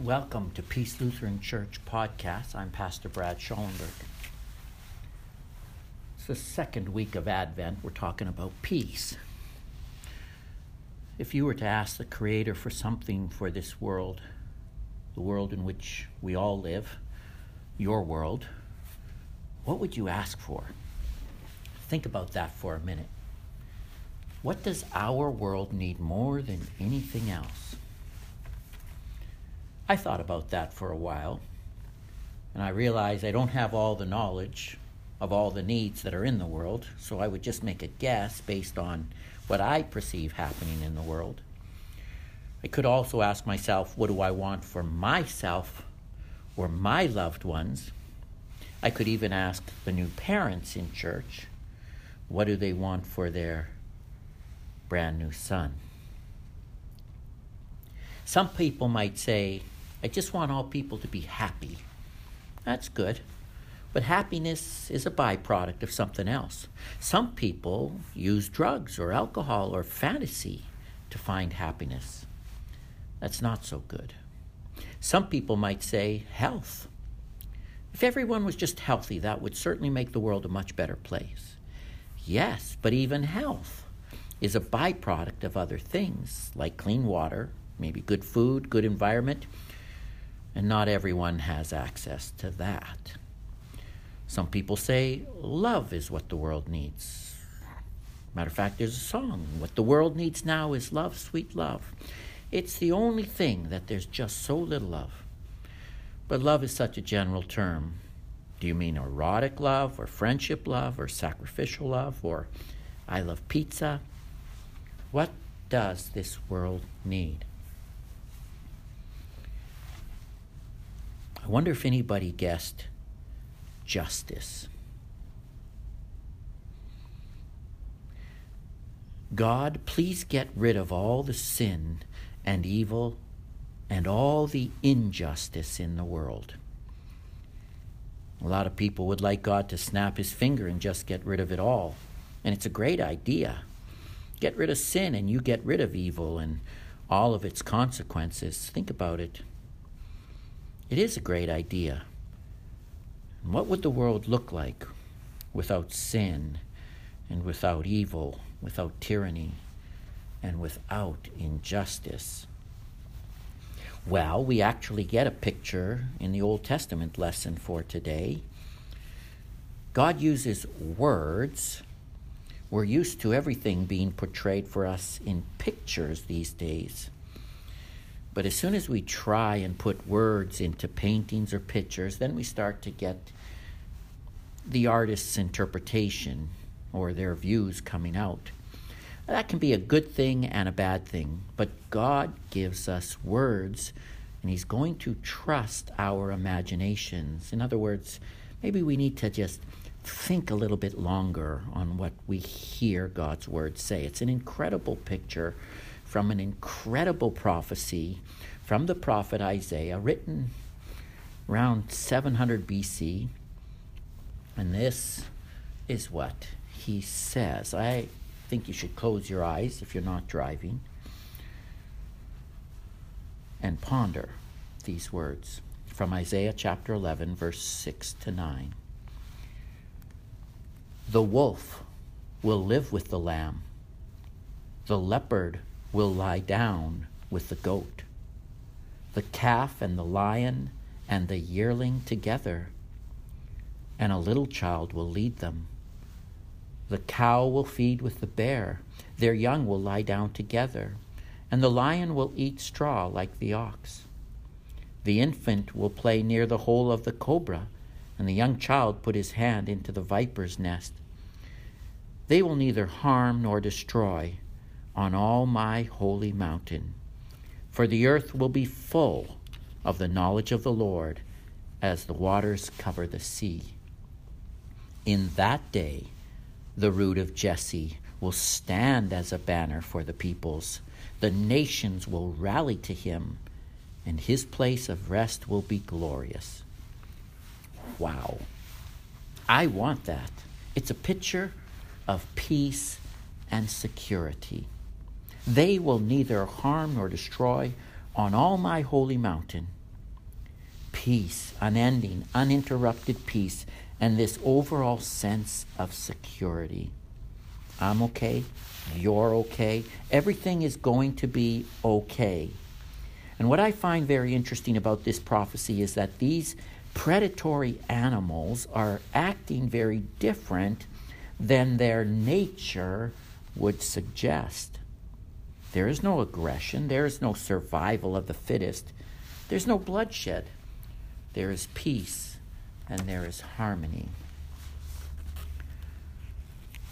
Welcome to Peace Lutheran Church podcast. I'm Pastor Brad Schallenberg. It's the second week of Advent. We're talking about peace. If you were to ask the Creator for something for this world, the world in which we all live, your world, what would you ask for? Think about that for a minute. What does our world need more than anything else? I thought about that for a while, and I realized I don't have all the knowledge of all the needs that are in the world, so I would just make a guess based on what I perceive happening in the world. I could also ask myself, what do I want for myself or my loved ones? I could even ask the new parents in church, what do they want for their brand new son? Some people might say, I just want all people to be happy. That's good. But happiness is a byproduct of something else. Some people use drugs or alcohol or fantasy to find happiness. That's not so good. Some people might say health. If everyone was just healthy, that would certainly make the world a much better place. Yes, but even health is a byproduct of other things like clean water, maybe good food, good environment, and not everyone has access to that. Some people say love is what the world needs. Matter of fact, there's a song What the world needs now is love, sweet love. It's the only thing that there's just so little of. But love is such a general term. Do you mean erotic love, or friendship love, or sacrificial love, or I love pizza? What does this world need? I wonder if anybody guessed justice. God, please get rid of all the sin and evil and all the injustice in the world. A lot of people would like God to snap his finger and just get rid of it all. And it's a great idea. Get rid of sin and you get rid of evil and all of its consequences. Think about it. It is a great idea. What would the world look like without sin and without evil, without tyranny, and without injustice? Well, we actually get a picture in the Old Testament lesson for today. God uses words. We're used to everything being portrayed for us in pictures these days. But as soon as we try and put words into paintings or pictures, then we start to get the artist's interpretation or their views coming out. That can be a good thing and a bad thing, but God gives us words and He's going to trust our imaginations. In other words, maybe we need to just think a little bit longer on what we hear God's words say. It's an incredible picture from an incredible prophecy from the prophet Isaiah, written around 700 BC. And this is what he says. I think you should close your eyes if you're not driving and ponder these words from Isaiah chapter 11, verse 6 to 9. The wolf will live with the lamb, the leopard will lie down with the goat, the calf and the lion and the yearling together, and a little child will lead them. The cow will feed with the bear, their young will lie down together, and the lion will eat straw like the ox. The infant will play near the hole of the cobra, and the young child put his hand into the viper's nest. They will neither harm nor destroy on all my holy mountain. For the earth will be full of the knowledge of the Lord as the waters cover the sea. In that day, the root of Jesse will stand as a banner for the peoples. The nations will rally to him, and his place of rest will be glorious. Wow. I want that. It's a picture of peace and security. They will neither harm nor destroy on all my holy mountain. peace, unending, uninterrupted peace, and this overall sense of security. I'm okay, you're okay, everything is going to be okay. And what I find very interesting about this prophecy is that these predatory animals are acting very different than their nature would suggest. There is no aggression, there is no survival of the fittest, there's no bloodshed. There is peace and there is harmony.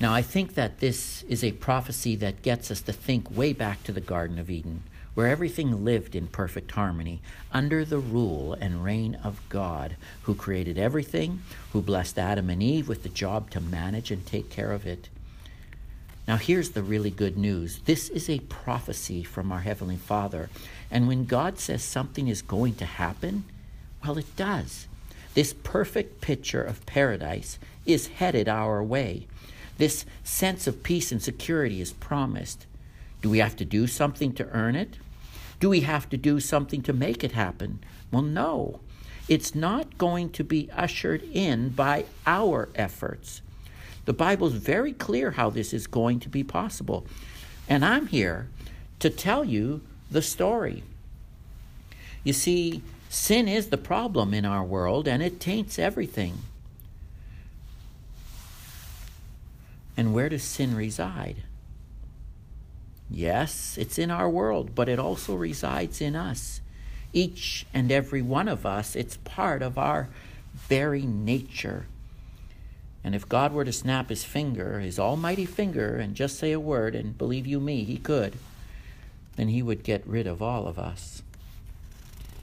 Now, I think that this is a prophecy that gets us to think way back to the Garden of Eden where everything lived in perfect harmony under the rule and reign of God, who created everything, who blessed Adam and Eve with the job to manage and take care of it. Now, here's the really good news this is a prophecy from our Heavenly Father. And when God says something is going to happen, well, it does. This perfect picture of paradise is headed our way. This sense of peace and security is promised. Do we have to do something to earn it? Do we have to do something to make it happen? Well, no. It's not going to be ushered in by our efforts. The Bible is very clear how this is going to be possible. And I'm here to tell you the story. You see, sin is the problem in our world and it taints everything. And where does sin reside? Yes, it's in our world, but it also resides in us. Each and every one of us, it's part of our very nature. And if God were to snap his finger, his almighty finger, and just say a word, and believe you me, he could, then he would get rid of all of us.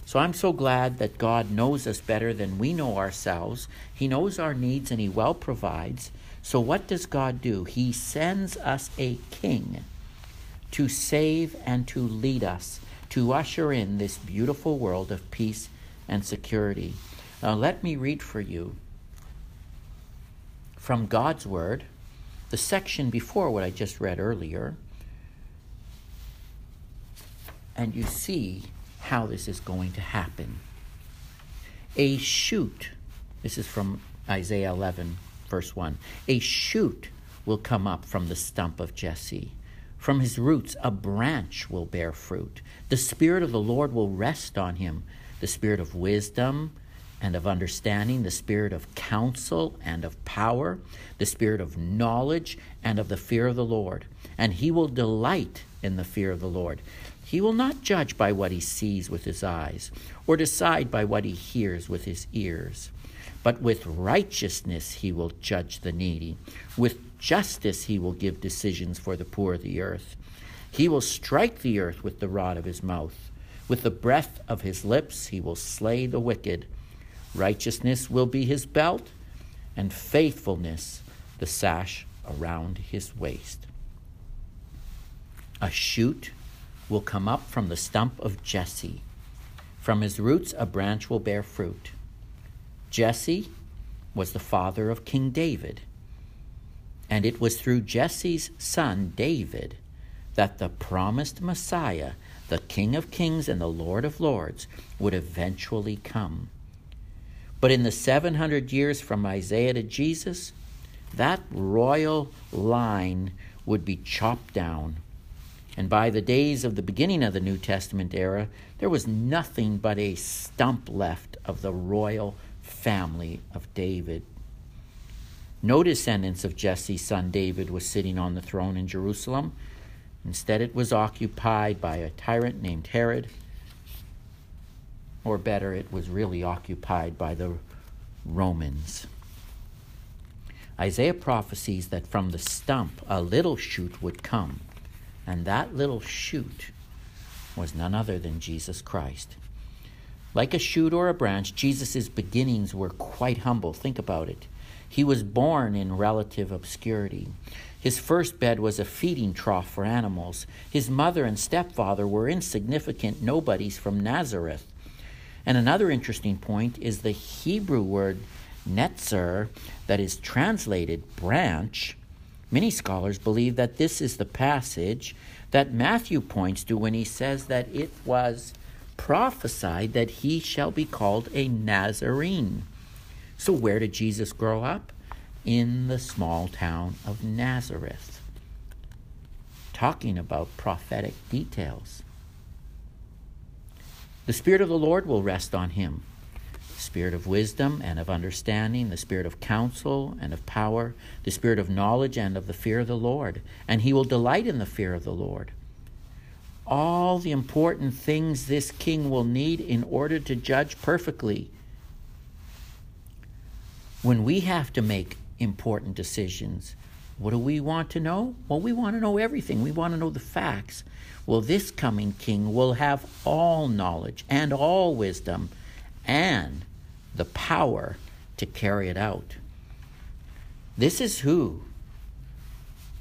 So I'm so glad that God knows us better than we know ourselves. He knows our needs and he well provides. So what does God do? He sends us a king to save and to lead us, to usher in this beautiful world of peace and security. Now, let me read for you from God's Word, the section before what I just read earlier, and you see how this is going to happen. A shoot, this is from Isaiah 11, verse 1. A shoot will come up from the stump of Jesse from his roots, a branch will bear fruit. The Spirit of the Lord will rest on him the Spirit of wisdom and of understanding, the Spirit of counsel and of power, the Spirit of knowledge and of the fear of the Lord. And he will delight in the fear of the Lord. He will not judge by what he sees with his eyes, or decide by what he hears with his ears. But with righteousness he will judge the needy. With justice he will give decisions for the poor of the earth. He will strike the earth with the rod of his mouth. With the breath of his lips he will slay the wicked. Righteousness will be his belt, and faithfulness the sash around his waist. A shoot will come up from the stump of Jesse. From his roots a branch will bear fruit. Jesse was the father of King David. And it was through Jesse's son, David, that the promised Messiah, the King of Kings and the Lord of Lords, would eventually come. But in the 700 years from Isaiah to Jesus, that royal line would be chopped down. And by the days of the beginning of the New Testament era, there was nothing but a stump left of the royal family of David. No descendants of Jesse's son David was sitting on the throne in Jerusalem. Instead, it was occupied by a tyrant named Herod. Or better, it was really occupied by the Romans. Isaiah prophesies that from the stump a little shoot would come, and that little shoot was none other than Jesus Christ. Like a shoot or a branch, Jesus' beginnings were quite humble. Think about it. He was born in relative obscurity. His first bed was a feeding trough for animals. His mother and stepfather were insignificant nobodies from Nazareth. And another interesting point is the Hebrew word netzer, that is translated branch. Many scholars believe that this is the passage that Matthew points to when he says that it was prophesied that he shall be called a Nazarene. So, where did Jesus grow up? In the small town of Nazareth. Talking about prophetic details. The Spirit of the Lord will rest on him Spirit of wisdom and of understanding, the Spirit of counsel and of power, the Spirit of knowledge and of the fear of the Lord. And he will delight in the fear of the Lord all the important things this king will need in order to judge perfectly. When we have to make important decisions, what do we want to know? Well, we want to know everything. We want to know the facts. Well, this coming king will have all knowledge and all wisdom and the power to carry it out. This is who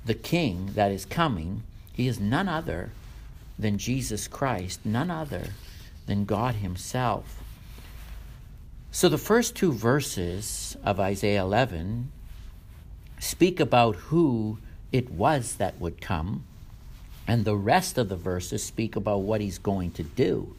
the king that is coming. He is none other than Jesus Christ, none other than God Himself. So the first two verses of Isaiah 11 speak about who it was that would come, and the rest of the verses speak about what He's going to do.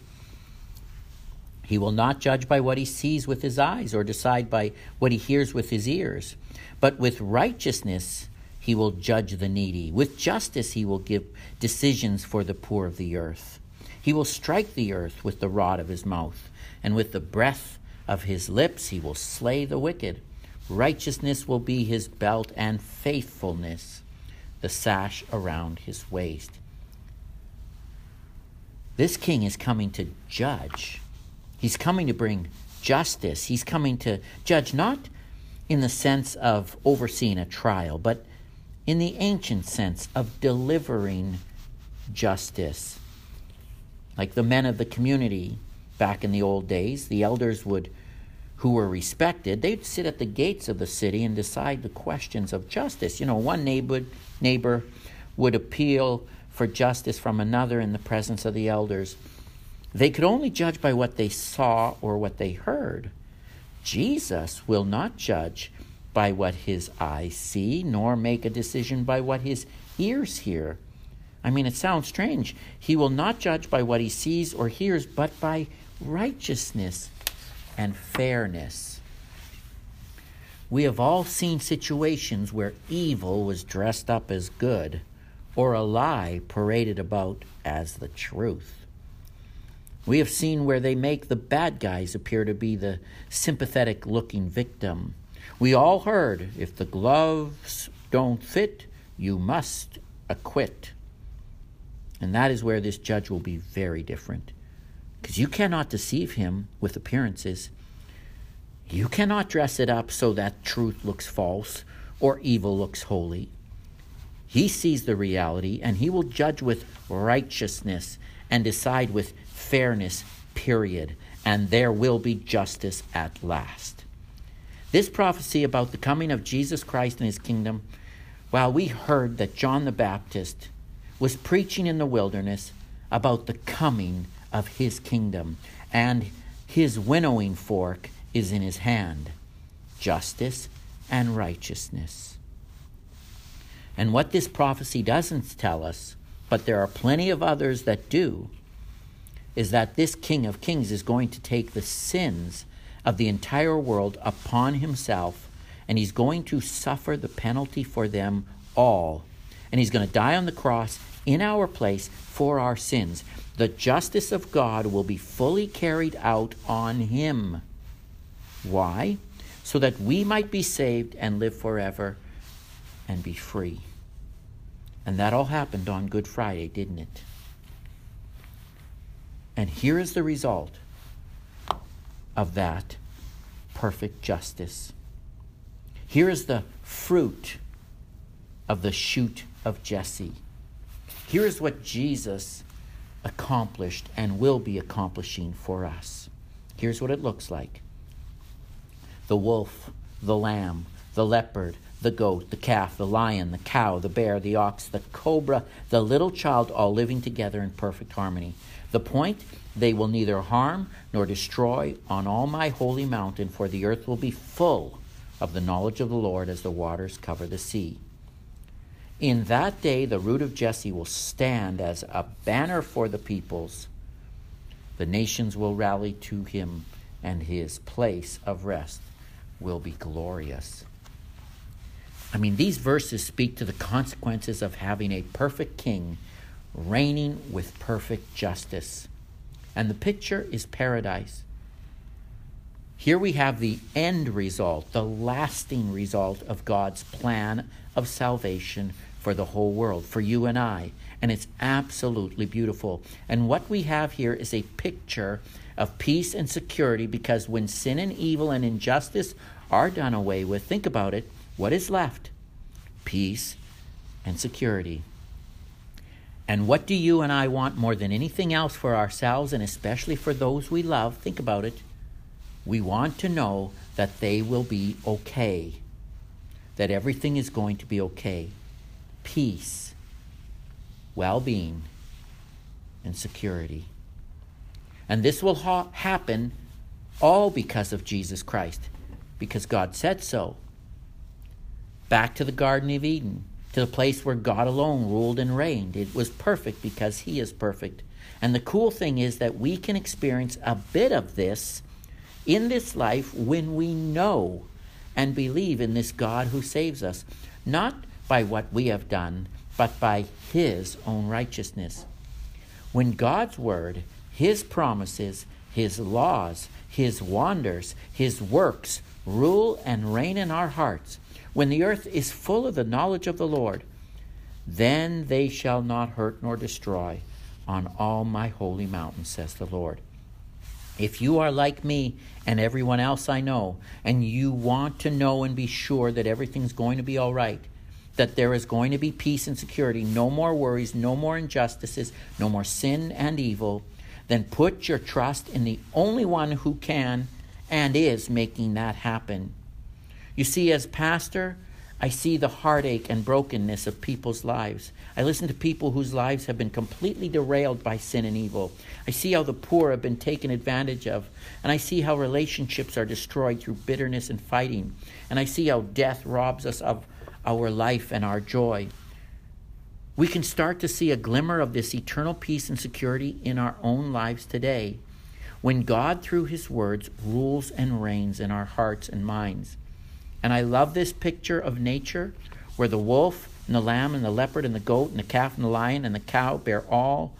He will not judge by what he sees with his eyes or decide by what he hears with his ears, but with righteousness he will judge the needy. With justice, he will give decisions for the poor of the earth. He will strike the earth with the rod of his mouth, and with the breath of his lips, he will slay the wicked. Righteousness will be his belt, and faithfulness the sash around his waist. This king is coming to judge. He's coming to bring justice. He's coming to judge not in the sense of overseeing a trial, but in the ancient sense of delivering justice. Like the men of the community back in the old days, the elders would who were respected, they'd sit at the gates of the city and decide the questions of justice. You know, one neighbor neighbor would appeal for justice from another in the presence of the elders. They could only judge by what they saw or what they heard. Jesus will not judge by what his eyes see, nor make a decision by what his ears hear. I mean, it sounds strange. He will not judge by what he sees or hears, but by righteousness and fairness. We have all seen situations where evil was dressed up as good, or a lie paraded about as the truth. We have seen where they make the bad guys appear to be the sympathetic looking victim we all heard if the gloves don't fit, you must acquit. And that is where this judge will be very different. Because you cannot deceive him with appearances. You cannot dress it up so that truth looks false or evil looks holy. He sees the reality and he will judge with righteousness and decide with fairness, period. And there will be justice at last. This prophecy about the coming of Jesus Christ and his kingdom, while we heard that John the Baptist was preaching in the wilderness about the coming of his kingdom, and his winnowing fork is in his hand justice and righteousness. And what this prophecy doesn't tell us, but there are plenty of others that do, is that this King of Kings is going to take the sins of the entire world upon himself, and he's going to suffer the penalty for them all. And he's going to die on the cross in our place for our sins. The justice of God will be fully carried out on him. Why? So that we might be saved and live forever and be free. And that all happened on Good Friday, didn't it? And here is the result of that perfect justice. Here is the fruit of the shoot of Jesse. Here is what Jesus accomplished and will be accomplishing for us. Here's what it looks like the wolf, the lamb, the leopard, the goat, the calf, the lion, the cow, the bear, the ox, the cobra, the little child, all living together in perfect harmony. The point they will neither harm nor destroy on all my holy mountain, for the earth will be full of the knowledge of the Lord as the waters cover the sea. In that day, the root of Jesse will stand as a banner for the peoples. The nations will rally to him, and his place of rest will be glorious. I mean, these verses speak to the consequences of having a perfect king reigning with perfect justice. And the picture is paradise. Here we have the end result, the lasting result of God's plan of salvation for the whole world, for you and I. And it's absolutely beautiful. And what we have here is a picture of peace and security because when sin and evil and injustice are done away with, think about it, what is left? Peace and security. And what do you and I want more than anything else for ourselves and especially for those we love? Think about it. We want to know that they will be okay, that everything is going to be okay. Peace, well being, and security. And this will ha- happen all because of Jesus Christ, because God said so. Back to the Garden of Eden to the place where God alone ruled and reigned. It was perfect because He is perfect. And the cool thing is that we can experience a bit of this in this life when we know and believe in this God who saves us, not by what we have done, but by His own righteousness. When God's Word, His promises, His laws, His wonders, His works rule and reign in our hearts, when the earth is full of the knowledge of the Lord, then they shall not hurt nor destroy on all my holy mountain, says the Lord. If you are like me and everyone else I know, and you want to know and be sure that everything's going to be all right, that there is going to be peace and security, no more worries, no more injustices, no more sin and evil, then put your trust in the only one who can and is making that happen. You see, as pastor, I see the heartache and brokenness of people's lives. I listen to people whose lives have been completely derailed by sin and evil. I see how the poor have been taken advantage of. And I see how relationships are destroyed through bitterness and fighting. And I see how death robs us of our life and our joy. We can start to see a glimmer of this eternal peace and security in our own lives today when God, through His words, rules and reigns in our hearts and minds. And I love this picture of nature where the wolf and the lamb and the leopard and the goat and the calf and the lion and the cow bear all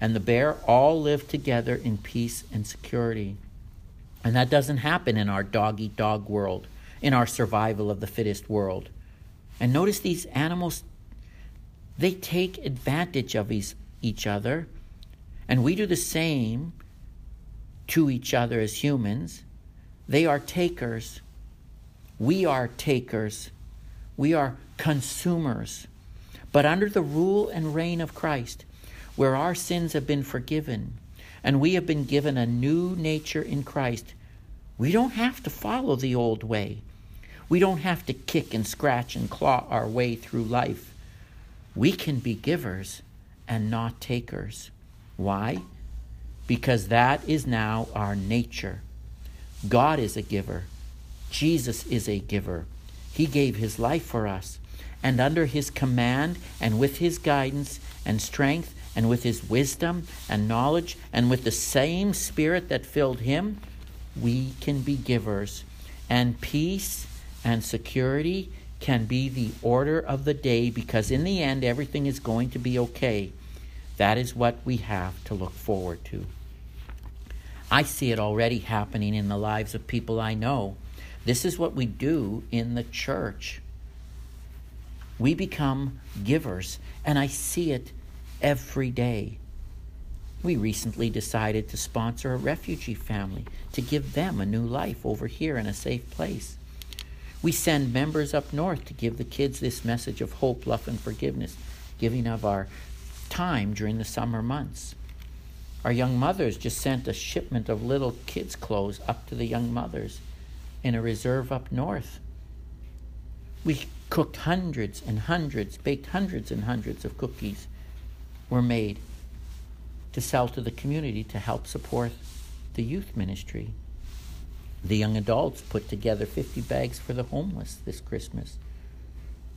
and the bear all live together in peace and security. And that doesn't happen in our dog eat dog world, in our survival of the fittest world. And notice these animals, they take advantage of each other, and we do the same to each other as humans. They are takers we are takers, we are consumers. But under the rule and reign of Christ, where our sins have been forgiven and we have been given a new nature in Christ, we don't have to follow the old way. We don't have to kick and scratch and claw our way through life. We can be givers and not takers. Why? Because that is now our nature. God is a giver. Jesus is a giver. He gave his life for us. And under his command and with his guidance and strength and with his wisdom and knowledge and with the same spirit that filled him, we can be givers. And peace and security can be the order of the day because in the end, everything is going to be okay. That is what we have to look forward to. I see it already happening in the lives of people I know. This is what we do in the church. We become givers, and I see it every day. We recently decided to sponsor a refugee family to give them a new life over here in a safe place. We send members up north to give the kids this message of hope, love, and forgiveness, giving of our time during the summer months. Our young mothers just sent a shipment of little kids' clothes up to the young mothers in a reserve up north. We cooked hundreds and hundreds, baked hundreds and hundreds of cookies were made to sell to the community to help support the youth ministry. The young adults put together 50 bags for the homeless this Christmas.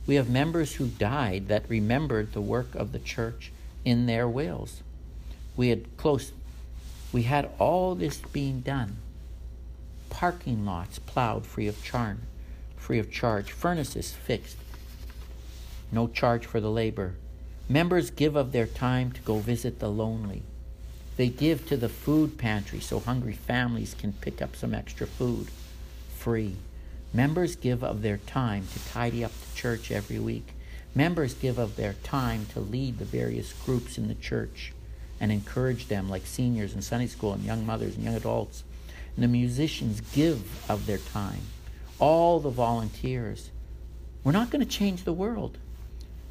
We have members who died that remembered the work of the church in their wills. We had close We had all this being done. Parking lots plowed free of charge, free of charge, furnaces fixed, no charge for the labor. Members give of their time to go visit the lonely. They give to the food pantry so hungry families can pick up some extra food free. Members give of their time to tidy up the church every week. Members give of their time to lead the various groups in the church and encourage them, like seniors in Sunday school and young mothers and young adults. The musicians give of their time. All the volunteers. We're not going to change the world.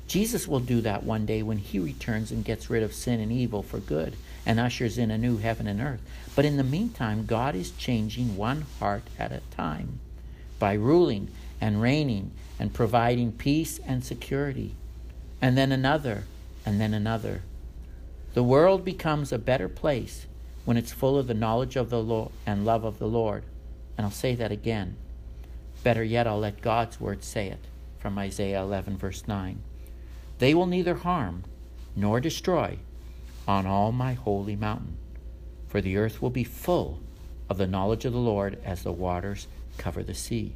Jesus will do that one day when he returns and gets rid of sin and evil for good and ushers in a new heaven and earth. But in the meantime, God is changing one heart at a time by ruling and reigning and providing peace and security. And then another, and then another. The world becomes a better place when it's full of the knowledge of the Lord and love of the Lord. And I'll say that again. Better yet, I'll let God's word say it from Isaiah 11, verse 9. They will neither harm nor destroy on all my holy mountain, for the earth will be full of the knowledge of the Lord as the waters cover the sea.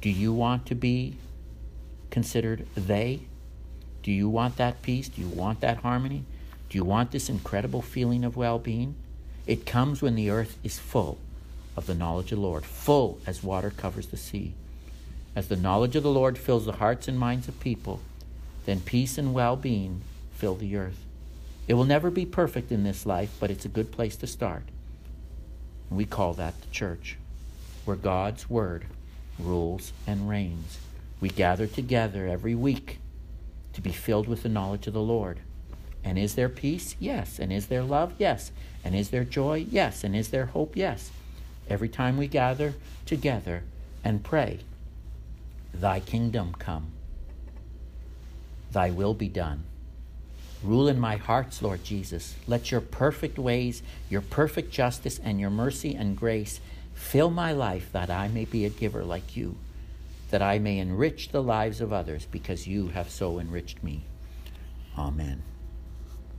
Do you want to be considered they? Do you want that peace? Do you want that harmony? Do you want this incredible feeling of well being? It comes when the earth is full of the knowledge of the Lord, full as water covers the sea. As the knowledge of the Lord fills the hearts and minds of people, then peace and well being fill the earth. It will never be perfect in this life, but it's a good place to start. We call that the church, where God's Word rules and reigns. We gather together every week to be filled with the knowledge of the Lord. And is there peace? Yes. And is there love? Yes. And is there joy? Yes. And is there hope? Yes. Every time we gather together and pray, Thy kingdom come, Thy will be done. Rule in my hearts, Lord Jesus. Let your perfect ways, your perfect justice, and your mercy and grace fill my life that I may be a giver like you, that I may enrich the lives of others because you have so enriched me. Amen.